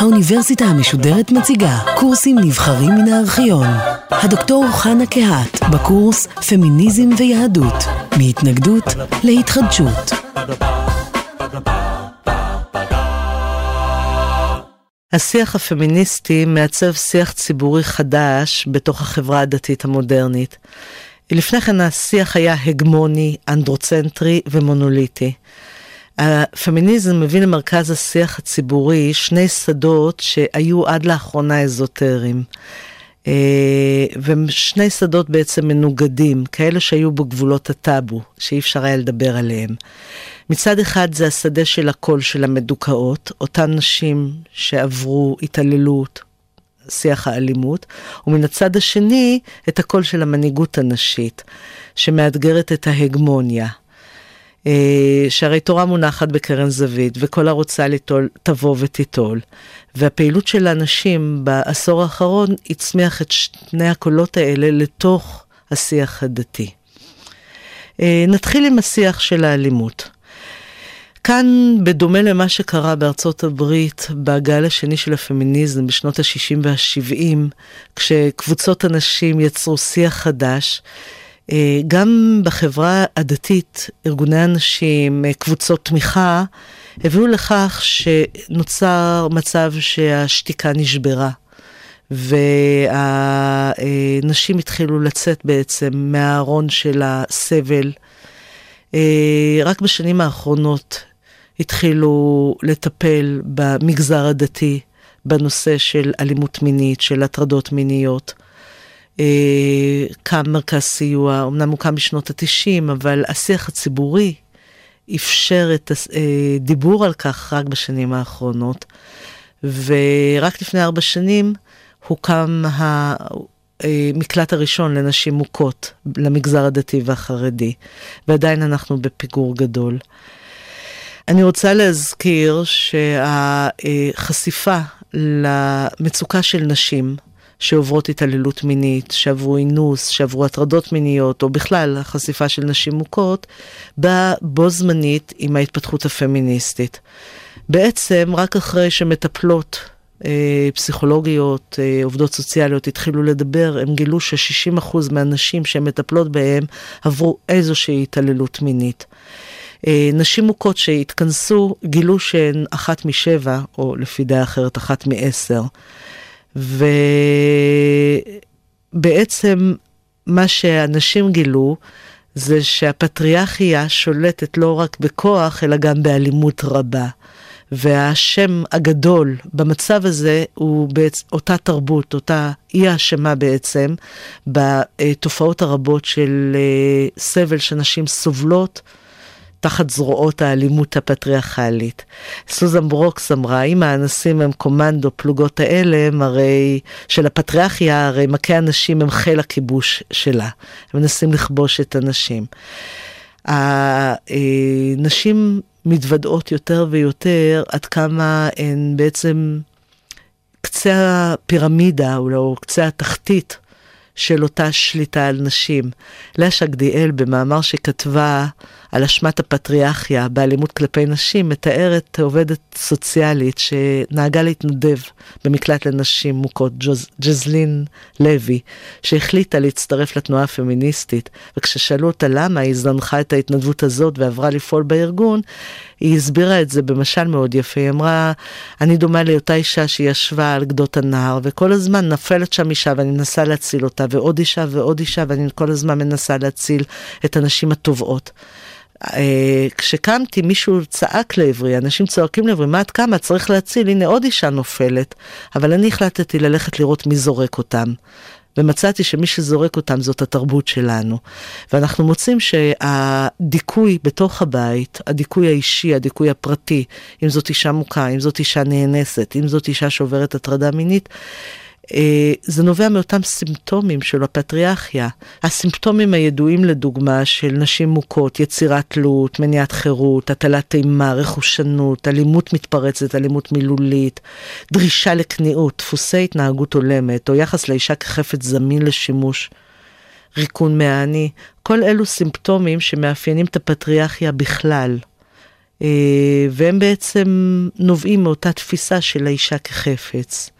האוניברסיטה המשודרת מציגה קורסים נבחרים מן הארכיון. הדוקטור חנה קהת בקורס פמיניזם ויהדות, מהתנגדות להתחדשות. השיח הפמיניסטי מעצב שיח ציבורי חדש בתוך החברה הדתית המודרנית. לפני כן השיח היה הגמוני, אנדרוצנטרי ומונוליטי. הפמיניזם מביא למרכז השיח הציבורי שני שדות שהיו עד לאחרונה אזוטריים. אה, ושני שדות בעצם מנוגדים, כאלה שהיו בגבולות הטאבו, שאי אפשר היה לדבר עליהם. מצד אחד זה השדה של הקול של המדוכאות, אותן נשים שעברו התעללות, שיח האלימות, ומן הצד השני את הקול של המנהיגות הנשית, שמאתגרת את ההגמוניה. אה, שהרי תורה מונחת בקרן זווית, וכל הרוצה ליטול תבוא ותיטול. והפעילות של האנשים בעשור האחרון הצמיח את שני הקולות האלה לתוך השיח הדתי. אה, נתחיל עם השיח של האלימות. כאן, בדומה למה שקרה בארצות הברית בגל השני של הפמיניזם בשנות ה-60 וה-70, כשקבוצות הנשים יצרו שיח חדש, גם בחברה הדתית, ארגוני הנשים, אה, קבוצות תמיכה, הביאו לכך שנוצר מצב שהשתיקה נשברה. והנשים התחילו לצאת בעצם מהארון של הסבל. אה, רק בשנים האחרונות התחילו לטפל במגזר הדתי בנושא של אלימות מינית, של הטרדות מיניות. אה, קם מרכז סיוע, אמנם הוא קם בשנות התשעים, אבל השיח הציבורי אפשר את הדיבור אה, על כך רק בשנים האחרונות. ורק לפני ארבע שנים הוקם המקלט הראשון לנשים מוכות למגזר הדתי והחרדי, ועדיין אנחנו בפיגור גדול. אני רוצה להזכיר שהחשיפה למצוקה של נשים, שעוברות התעללות מינית, שעברו אינוס, שעברו הטרדות מיניות, או בכלל החשיפה של נשים מוכות, באה בו זמנית עם ההתפתחות הפמיניסטית. בעצם רק אחרי שמטפלות אה, פסיכולוגיות, אה, עובדות סוציאליות התחילו לדבר, הם גילו ש-60% מהנשים שהן מטפלות בהן עברו איזושהי התעללות מינית. אה, נשים מוכות שהתכנסו גילו שהן אחת משבע, או לפי דעה אחרת אחת מעשר. ובעצם מה שאנשים גילו זה שהפטריארכיה שולטת לא רק בכוח, אלא גם באלימות רבה. והשם הגדול במצב הזה הוא בעצם אותה תרבות, אותה אי האשמה בעצם, בתופעות הרבות של אה, סבל שנשים סובלות. תחת זרועות האלימות הפטריארכלית. סוזן ברוקס אמרה, אם האנסים הם קומנדו פלוגות האלם, הרי של הפטריארכיה, הרי מכה הנשים הם חיל הכיבוש שלה. הם מנסים לכבוש את הנשים. הנשים מתוודעות יותר ויותר עד כמה הן בעצם קצה הפירמידה, או קצה התחתית של אותה שליטה על נשים. לאה גדיאל, במאמר שכתבה על אשמת הפטריארכיה באלימות כלפי נשים, מתארת עובדת סוציאלית שנהגה להתנדב במקלט לנשים מוכות, ג'ז, ג'זלין לוי, שהחליטה להצטרף לתנועה הפמיניסטית, וכששאלו אותה למה היא זנחה את ההתנדבות הזאת ועברה לפעול בארגון, היא הסבירה את זה במשל מאוד יפה, היא אמרה, אני דומה לאותה אישה שישבה על גדות הנהר, וכל הזמן נפלת שם אישה ואני מנסה להציל אותה, ועוד אישה ועוד אישה, ואני כל הזמן מנסה להציל את הנשים הטובעות. אה, כשקמתי מישהו צעק לעברי, אנשים צועקים לעברי, מה את קמה? צריך להציל, הנה עוד אישה נופלת. אבל אני החלטתי ללכת לראות מי זורק אותם. ומצאתי שמי שזורק אותם זאת התרבות שלנו. ואנחנו מוצאים שהדיכוי בתוך הבית, הדיכוי האישי, הדיכוי הפרטי, אם זאת אישה מוכה, אם זאת אישה נאנסת, אם זאת אישה שעוברת הטרדה מינית, זה נובע מאותם סימפטומים של הפטריארכיה. הסימפטומים הידועים לדוגמה של נשים מוכות, יצירת תלות, מניעת חירות, הטלת אימה, רכושנות, אלימות מתפרצת, אלימות מילולית, דרישה לכניעות, דפוסי התנהגות הולמת, או יחס לאישה כחפץ זמין לשימוש. ריקון מהאני, כל אלו סימפטומים שמאפיינים את הפטריארכיה בכלל. אה, והם בעצם נובעים מאותה תפיסה של האישה כחפץ.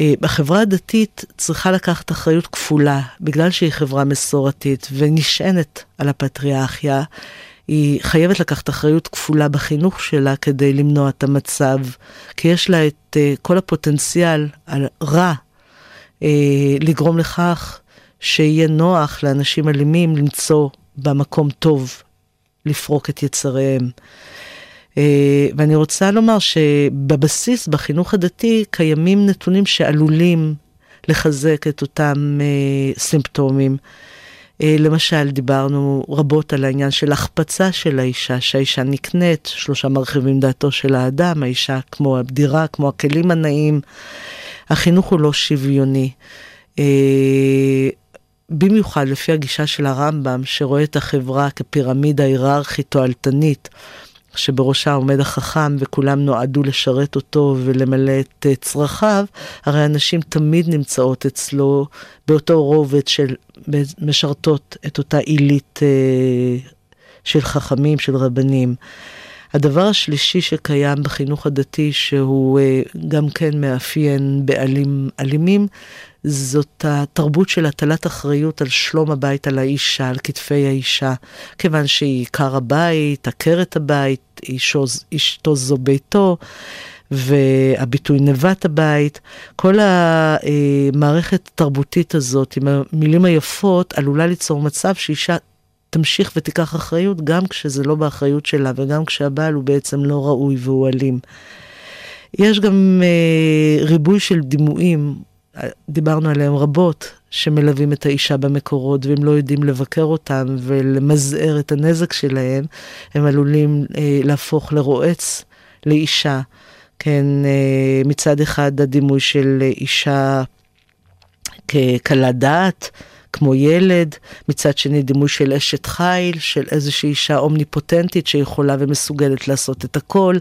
אה, בחברה הדתית צריכה לקחת אחריות כפולה, בגלל שהיא חברה מסורתית ונשענת על הפטריארכיה, היא חייבת לקחת אחריות כפולה בחינוך שלה כדי למנוע את המצב, כי יש לה את uh, כל הפוטנציאל הרע uh, לגרום לכך שיהיה נוח לאנשים אלימים למצוא במקום טוב לפרוק את יצריהם. Uh, ואני רוצה לומר שבבסיס, בחינוך הדתי, קיימים נתונים שעלולים לחזק את אותם uh, סימפטומים. אה, למשל, דיברנו רבות על העניין של החפצה של האישה, שהאישה נקנית, שלושה מרחיבים דעתו של האדם, האישה כמו הבדירה, כמו הכלים הנאים. החינוך הוא לא שוויוני. אה, במיוחד לפי הגישה של הרמב"ם, שרואה את החברה כפירמידה היררכית תועלתנית. שבראשה עומד החכם וכולם נועדו לשרת אותו ולמלא את צרכיו, הרי הנשים תמיד נמצאות אצלו באותו רובד של משרתות את אותה עילית אה, של חכמים, של רבנים. הדבר השלישי שקיים בחינוך הדתי, שהוא אה, גם כן מאפיין בעלים אלימים, זאת התרבות של הטלת אחריות על שלום הבית, על האישה, על כתפי האישה, כיוון שהיא עיקר הבית, עקרת הבית, אישו, אשתו זו ביתו. והביטוי נבט הבית, כל המערכת התרבותית הזאת עם המילים היפות עלולה ליצור מצב שאישה תמשיך ותיקח אחריות גם כשזה לא באחריות שלה וגם כשהבעל הוא בעצם לא ראוי והוא אלים. יש גם אה, ריבוי של דימויים, דיברנו עליהם רבות, שמלווים את האישה במקורות והם לא יודעים לבקר אותם ולמזער את הנזק שלהם, הם עלולים אה, להפוך לרועץ לאישה. כן, אה, מצד אחד הדימוי של אישה כקלת דעת, כמו ילד, מצד שני דימוי של אשת חיל, של איזושהי אישה אומניפוטנטית שיכולה ומסוגלת לעשות את הכל,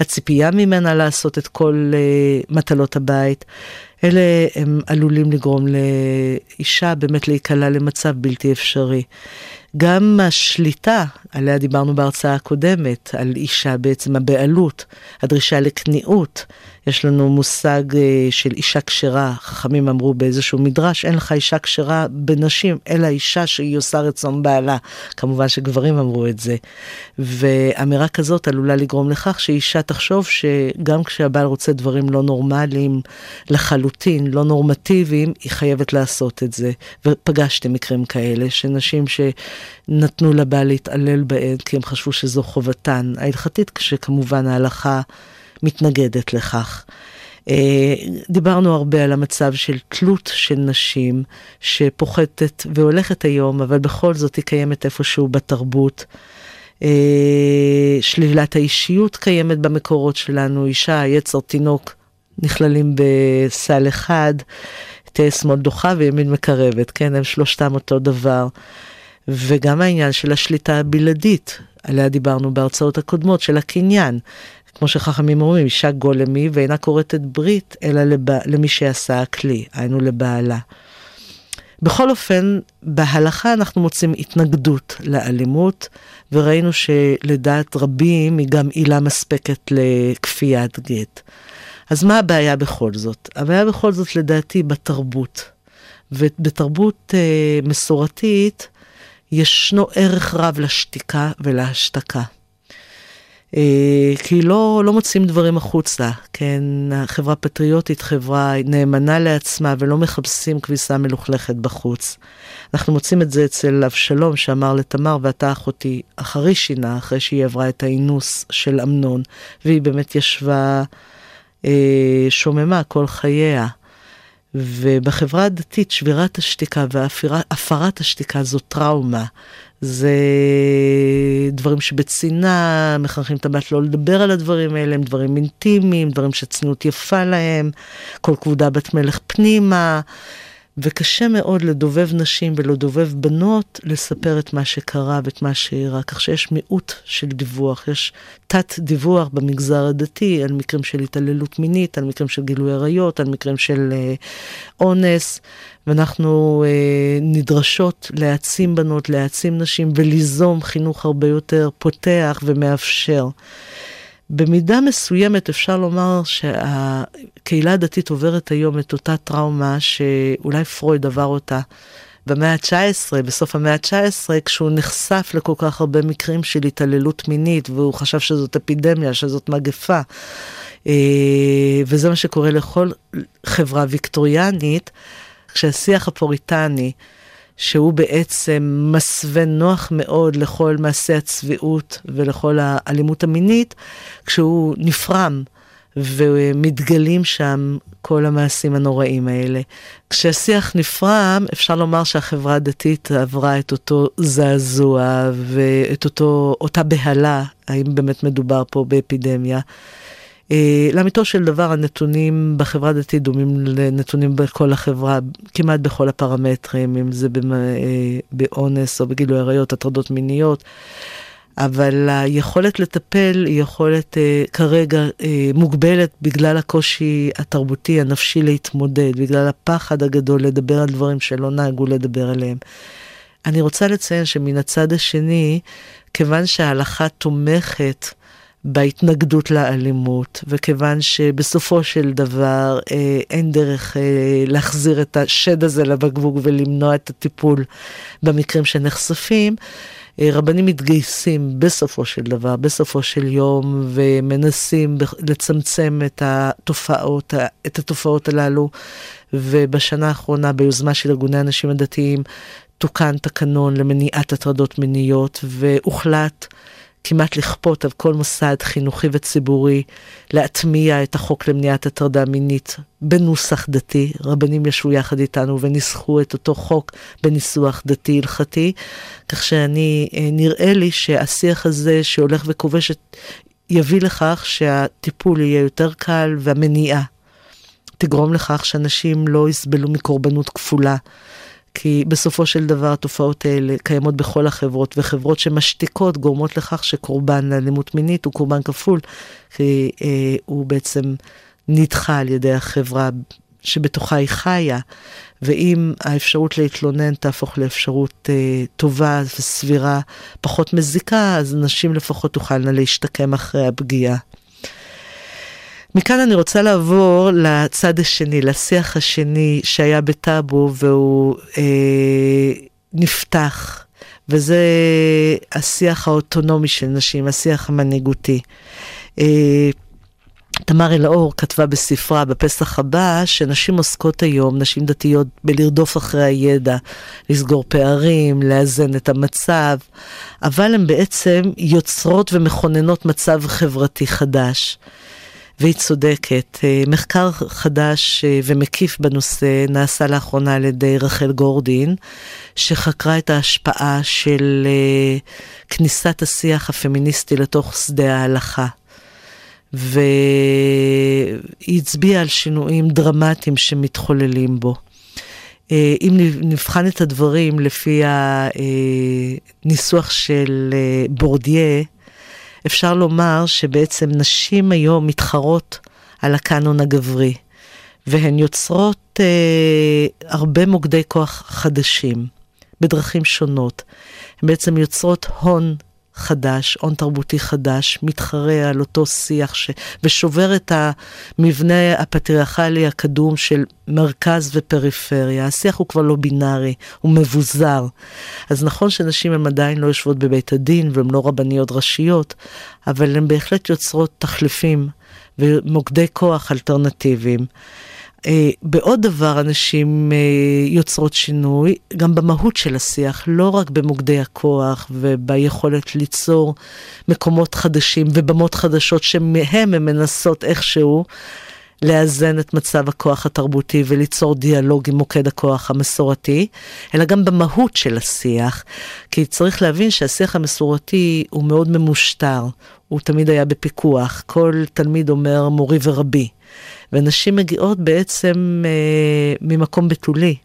הציפייה ממנה לעשות את כל uh, מטלות הבית. אלה הם עלולים לגרום לאישה באמת להיקלע למצב בלתי אפשרי. גם השליטה, עליה דיברנו בהרצאה הקודמת, על אישה בעצם הבעלות, הדרישה לכניעות. יש לנו מושג אה, של אישה כשרה, חכמים אמרו באיזשהו מדרש, אין לך אישה כשרה בנשים, אלא אישה שהיא עושה רצון בעלה. כמובן שגברים אמרו את זה. ואמירה כזאת עלולה לגרום לכך שאישה תחשוב שגם כשהבעל רוצה דברים לא נורמליים לחלוטין, לא נורמטיביים, היא חייבת לעשות את זה. ופגשתי מקרים כאלה, שנשים שנתנו לבעל להתעלל בהן כי הם חשבו שזו חובתן ההלכתית, כשכמובן ההלכה... מתנגדת לכך. אה, דיברנו הרבה על המצב של תלות של נשים שפוחתת והולכת היום, אבל בכל זאת היא קיימת איפשהו בתרבות. אה, שלילת האישיות קיימת במקורות שלנו, אישה, יצר, תינוק, נכללים בסל אחד, תהיה שמאל דוחה וימין מקרבת, כן, הם שלושתם אותו דבר. וגם העניין של השליטה הבלעדית, עליה דיברנו בהרצאות הקודמות, של הקניין. כמו שחכמים אומרים, אישה גולמי ואינה כורתת ברית, אלא לבע... למי שעשה הכלי, היינו לבעלה. בכל אופן, בהלכה אנחנו מוצאים התנגדות לאלימות, וראינו שלדעת רבים היא גם עילה מספקת לכפיית גט. אז מה הבעיה בכל זאת? הבעיה בכל זאת לדעתי בתרבות. ובתרבות אה, מסורתית ישנו ערך רב לשתיקה ולהשתקה. אה, כי לא, לא מוצאים דברים החוצה, כן? החברה פטריוטית, חברה נאמנה לעצמה ולא מחפשים כביסה מלוכלכת בחוץ. אנחנו מוצאים את זה אצל אבשלום שאמר לתמר, ואתה אחותי אחרי שינה, אחרי שהיא עברה את האינוס של אמנון, והיא באמת ישבה אה, שוממה כל חייה. ובחברה הדתית שבירת השתיקה והפרת השתיקה זו טראומה. זה דברים שבצנעה מחנכים את הבת לא לדבר על הדברים האלה, הם דברים אינטימיים, דברים שצניעות יפה להם, כל כבודה בת מלך פנימה. וקשה מאוד לדובב נשים ולדובב בנות לספר את מה שקרה ואת מה שאירע, כך שיש מיעוט של דיווח, יש תת דיווח במגזר הדתי על מקרים של התעללות מינית, על מקרים של גילוי עריות, על מקרים של אה, אונס, ואנחנו אה, נדרשות להעצים בנות, להעצים נשים וליזום חינוך הרבה יותר פותח ומאפשר. במידה מסוימת אפשר לומר שהקהילה הדתית עוברת היום את אותה טראומה שאולי פרויד עבר אותה במאה ה-19, בסוף המאה ה-19, כשהוא נחשף לכל כך הרבה מקרים של התעללות מינית, והוא חשב שזאת אפידמיה, שזאת מגפה. אה, וזה מה שקורה לכל חברה ויקטוריאנית, כשהשיח הפוריטני שהוא בעצם מסווה נוח מאוד לכל מעשי הצביעות ולכל האלימות המינית, כשהוא נפרם ומתגלים שם כל המעשים הנוראים האלה. כשהשיח נפרם, אפשר לומר שהחברה הדתית עברה את אותו זעזוע ואת אותו, אותה בהלה, האם באמת מדובר פה באפידמיה. אה, לאמיתו של דבר הנתונים בחברה הדתית דומים לנתונים בכל החברה, כמעט בכל הפרמטרים, אם זה אה, באונס או בגילוי עריות, הטרדות מיניות. אבל היכולת לטפל היא יכולת uh, כרגע uh, מוגבלת בגלל הקושי התרבותי, הנפשי להתמודד, בגלל הפחד הגדול לדבר על דברים שלא נהגו לדבר עליהם. אני רוצה לציין שמן הצד השני, כיוון שההלכה תומכת בהתנגדות לאלימות, וכיוון שבסופו של דבר אה, אין דרך אה, להחזיר את השד הזה לבקבוק ולמנוע את הטיפול במקרים שנחשפים, אה, רבנים מתגייסים בסופו של דבר, בסופו של יום, ומנסים לצמצם את התופעות, את התופעות הללו. ובשנה האחרונה, ביוזמה של ארגוני הנשים הדתיים, תוקן תקנון למניעת הטרדות מיניות, והוחלט כמעט לכפות על כל מוסד חינוכי וציבורי להטמיע את החוק למניעת הטרדה מינית בנוסח דתי. רבנים ישבו יחד איתנו וניסחו את אותו חוק בניסוח דתי הלכתי, כך שאני, אה, נראה לי שהשיח הזה שהולך וכובש יביא לכך שהטיפול יהיה יותר קל והמניעה תגרום לכך שאנשים לא יסבלו מקורבנות כפולה. כי בסופו של דבר התופעות האלה קיימות בכל החברות, וחברות שמשתיקות גורמות לכך שקורבן לאלימות מינית הוא קורבן כפול, כי אה, הוא בעצם נדחה על ידי החברה שבתוכה היא חיה, ואם האפשרות להתלונן תהפוך לאפשרות אה, טובה וסבירה, פחות מזיקה, אז נשים לפחות תוכלנה להשתקם אחרי הפגיעה. מכאן אני רוצה לעבור לצד השני, לשיח השני שהיה בטאבו והוא אה, נפתח, וזה השיח האוטונומי של נשים, השיח המנהיגותי. אה, תמר אלאור כתבה בספרה בפסח הבא שנשים עוסקות היום, נשים דתיות, בלרדוף אחרי הידע, לסגור פערים, לאזן את המצב, אבל הן בעצם יוצרות ומכוננות מצב חברתי חדש. והיא צודקת. אה, מחקר חדש אה, ומקיף בנושא נעשה לאחרונה על ידי רחל גורדין, שחקרה את ההשפעה של אה, כניסת השיח הפמיניסטי לתוך שדה ההלכה. והיא הצביעה על שינויים דרמטיים שמתחוללים בו. אם נבחן את הדברים לפי הניסוח של בורדיה, אפשר לומר שבעצם נשים היום מתחרות על הקאנון הגברי, והן יוצרות אה, הרבה מוקדי כוח חדשים, בדרכים שונות. הן בעצם יוצרות הון חדש, הון תרבותי חדש, מתחרה על אותו שיח ש... ושובר את המבנה הפטריארכלי הקדום של מרכז ופריפריה. השיח הוא כבר לא בינארי, הוא מבוזר. אז נכון שנשים הן עדיין לא יושבות בבית הדין והן לא רבניות ראשיות, אבל הן בהחלט יוצרות תחליפים ומוקדי כוח אלטרנטיביים. אה, בעוד דבר אנשים אה, יוצרות שינוי, גם במהות של השיח, לא רק במוקדי הכוח וביכולת ליצור מקומות חדשים ובמות חדשות שמהם הן מנסות איכשהו לאזן את מצב הכוח התרבותי וליצור דיאלוג עם מוקד הכוח המסורתי, אלא גם במהות של השיח. כי צריך להבין שהשיח המסורתי הוא מאוד ממושטר, הוא תמיד היה בפיקוח. כל תלמיד אומר מורי ורבי. ונשים מגיעות בעצם אה, ממקום בתולי.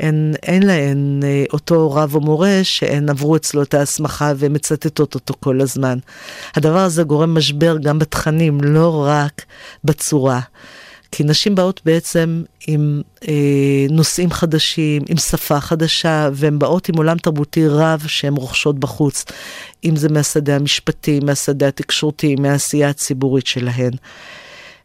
אין, אין להן אה, אותו רב או מורה שהן עברו אצלו את ההסמכה והן מצטטות אותו כל הזמן. הדבר הזה גורם משבר גם בתכנים, לא רק בצורה. כי נשים באות בעצם עם אה, נושאים חדשים, עם שפה חדשה, והן באות עם עולם תרבותי רב שהן רוכשות בחוץ, אם זה מהשדה המשפטי, מהשדה התקשורתי, מהעשייה הציבורית שלהן. אה,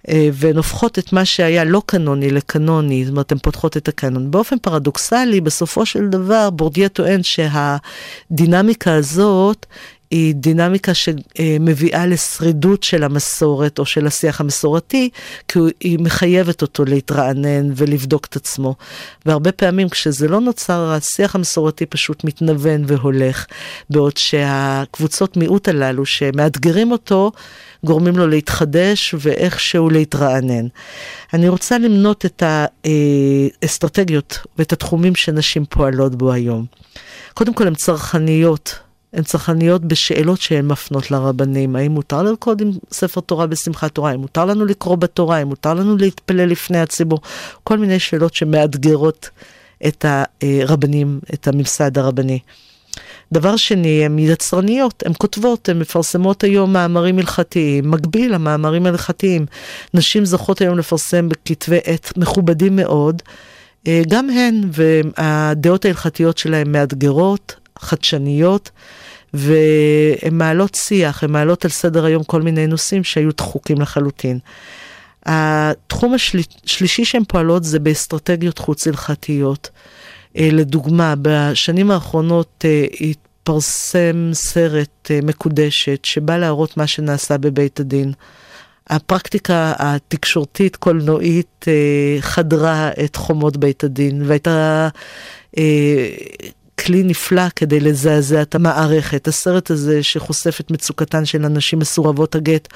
והן הופכות את מה שהיה לא קנוני לקנוני, זאת אומרת, הן פותחות את הקנון. באופן פרדוקסלי, בסופו של דבר, בורדיה טוען שהדינמיקה הזאת היא דינמיקה שמביאה לשרידות של המסורת או של השיח המסורתי, כי היא מחייבת אותו להתרענן ולבדוק את עצמו. והרבה פעמים כשזה לא נוצר, השיח המסורתי פשוט מתנוון והולך, בעוד שהקבוצות מיעוט הללו שמאתגרים אותו, גורמים לו להתחדש ואיכשהו להתרענן. אני רוצה למנות את האסטרטגיות ואת התחומים שנשים פועלות בו היום. קודם כל הן צרכניות. הן צרכניות בשאלות שהן מפנות לרבנים. האם מותר לרקוד עם ספר תורה בשמחת תורה? האם מותר לנו לקרוא בתורה? האם מותר לנו להתפלל לפני הציבור? כל מיני שאלות שמאתגרות את הרבנים, את הממסד הרבני. דבר שני, הן יצרניות, הן כותבות, הן מפרסמות היום מאמרים הלכתיים, מקביל למאמרים הלכתיים. נשים זוכות היום לפרסם בכתבי עת מכובדים מאוד, אה, גם הן, והדעות ההלכתיות שלהן מאתגרות, חדשניות, והן מעלות שיח, הן מעלות על סדר היום כל מיני נושאים שהיו דחוקים לחלוטין. התחום השלישי שהן פועלות זה באסטרטגיות חוץ הלכתיות. אה, לדוגמה, בשנים האחרונות אה, התפרסם סרט אה, מקודשת שבא להראות מה שנעשה בבית הדין. הפרקטיקה התקשורתית, קולנועית, חדרה את חומות בית הדין, והייתה כלי נפלא כדי לזעזע את המערכת. הסרט הזה שחושף את מצוקתן של הנשים מסורבות הגט,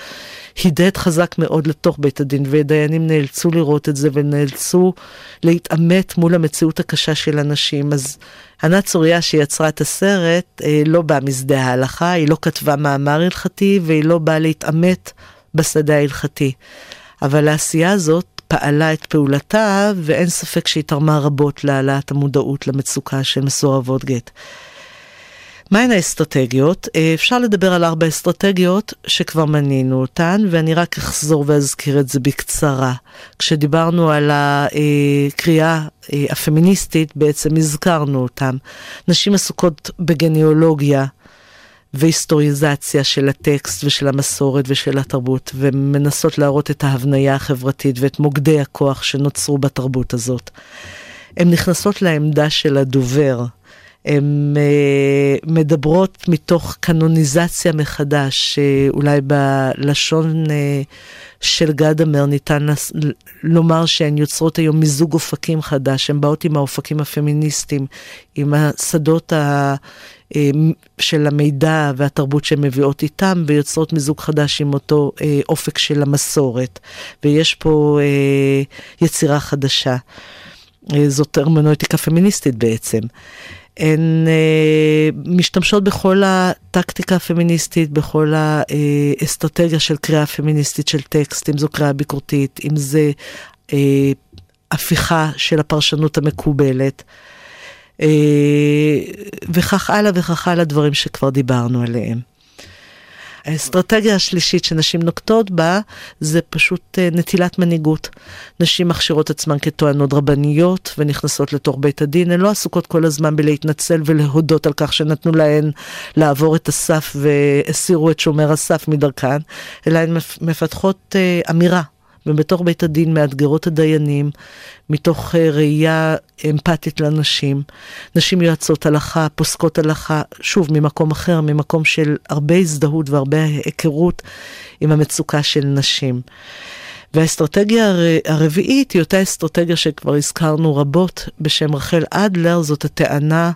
הידד חזק מאוד לתוך בית הדין, ודיינים נאלצו לראות את זה ונאלצו להתעמת מול המציאות הקשה של הנשים. אז ענת צוריה שיצרה את הסרט אה, לא באה משדה ההלכה, היא לא כתבה מאמר הלכתי והיא לא באה להתעמת בשדה ההלכתי. אבל העשייה הזאת פעלה את פעולתה, ואין ספק שהיא תרמה רבות להעלאת המודעות למצוקה של מסורבות גט. מהן האסטרטגיות? אה, אפשר לדבר על ארבע אסטרטגיות שכבר מנינו אותן, ואני רק אחזור ואזכיר את זה בקצרה. כשדיברנו על הקריאה אה, הפמיניסטית, בעצם הזכרנו אותן. נשים עסוקות בגניאולוגיה. והיסטוריזציה של הטקסט ושל המסורת ושל התרבות, ומנסות להראות את ההבניה החברתית ואת מוקדי הכוח שנוצרו בתרבות הזאת. הן נכנסות לעמדה של הדובר. הן uh, מדברות מתוך קנוניזציה מחדש, שאולי בלשון uh, של גדמר ניתן. לומר שהן יוצרות היום מיזוג אופקים חדש, הן באות עם האופקים הפמיניסטיים, עם השדות ה... אה, של המידע והתרבות שהן מביאות איתם, ויוצרות מיזוג חדש עם אותו אה, אופק של המסורת. ויש פה אה, יצירה חדשה. זאת הרמונוטיקה פמיניסטית בעצם. הן אה, משתמשות בכל הטקטיקה הפמיניסטית, בכל האסטרטגיה של קריאה פמיניסטית של טקסט, אם זו קריאה ביקורתית, אם זה אה, הפיכה של הפרשנות המקובלת. אה, וכך הלאה וכך הלאה דברים שכבר דיברנו עליהם. האסטרטגיה השלישית שנשים נוקטות בה זה פשוט אה, נטילת מנהיגות. נשים מכשירות עצמן כטוענות רבניות ונכנסות לתוך בית הדין, הן לא עסוקות כל הזמן בלהתנצל ולהודות על כך שנתנו להן לעבור את הסף והסירו את שומר הסף מדרכן, אלא הן מפתחות אה, אמירה. ובתוך בית הדין מאתגרות הדיינים, מתוך אה, ראייה אמפתית לנשים. נשים יועצות הלכה, פוסקות הלכה, שוב, ממקום אחר, ממקום של הרבה הזדהות והרבה היכרות עם המצוקה של נשים. והאסטרטגיה הר... הרביעית היא אותה אסטרטגיה שכבר הזכרנו רבות בשם רחל אדלר, זאת הטענה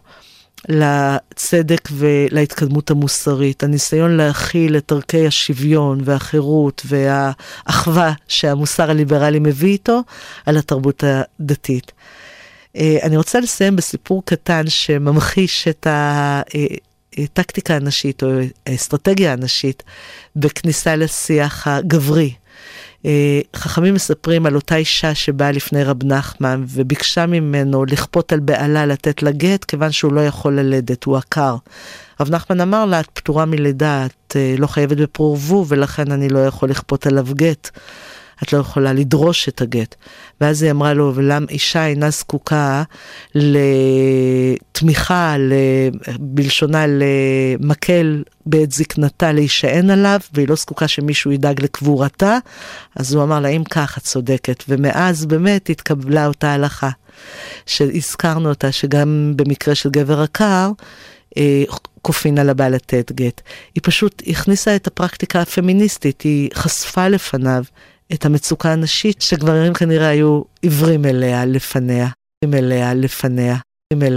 לצדק ולהתקדמות המוסרית, הניסיון להכיל את ערכי השוויון והחירות והאחווה שהמוסר הליברלי מביא איתו על התרבות הדתית. אה, אני רוצה לסיים בסיפור קטן שממחיש את הטקטיקה הנשית או האסטרטגיה הנשית בכניסה לשיח הגברי. אה, חכמים מספרים על אותה אישה שבאה לפני רב נחמן וביקשה ממנו לכפות על בעלה לתת לה גט כיוון שהוא לא יכול ללדת, הוא עקר. רב נחמן אמר לה, את פטורה מלידה, את אה, לא חייבת בפרו ולכן אני לא יכול לכפות עליו גט. את לא יכולה לדרוש את הגט. ואז היא אמרה לו, ולמה אישה אינה זקוקה לתמיכה, בלשונה למקל בעת זקנתה להישען עליו, והיא לא זקוקה שמישהו ידאג לקבורתה, אז הוא אמר לה, אם כך, את צודקת. ומאז באמת התקבלה אותה הלכה, שהזכרנו אותה, שגם במקרה של גבר עקר, אה, כופין על הבעל לתת גט. היא פשוט הכניסה את הפרקטיקה הפמיניסטית, היא חשפה לפניו את המצוקה הנשית שגברים כנראה היו עיוורים אליה לפניה, אליה לפניה, אליה.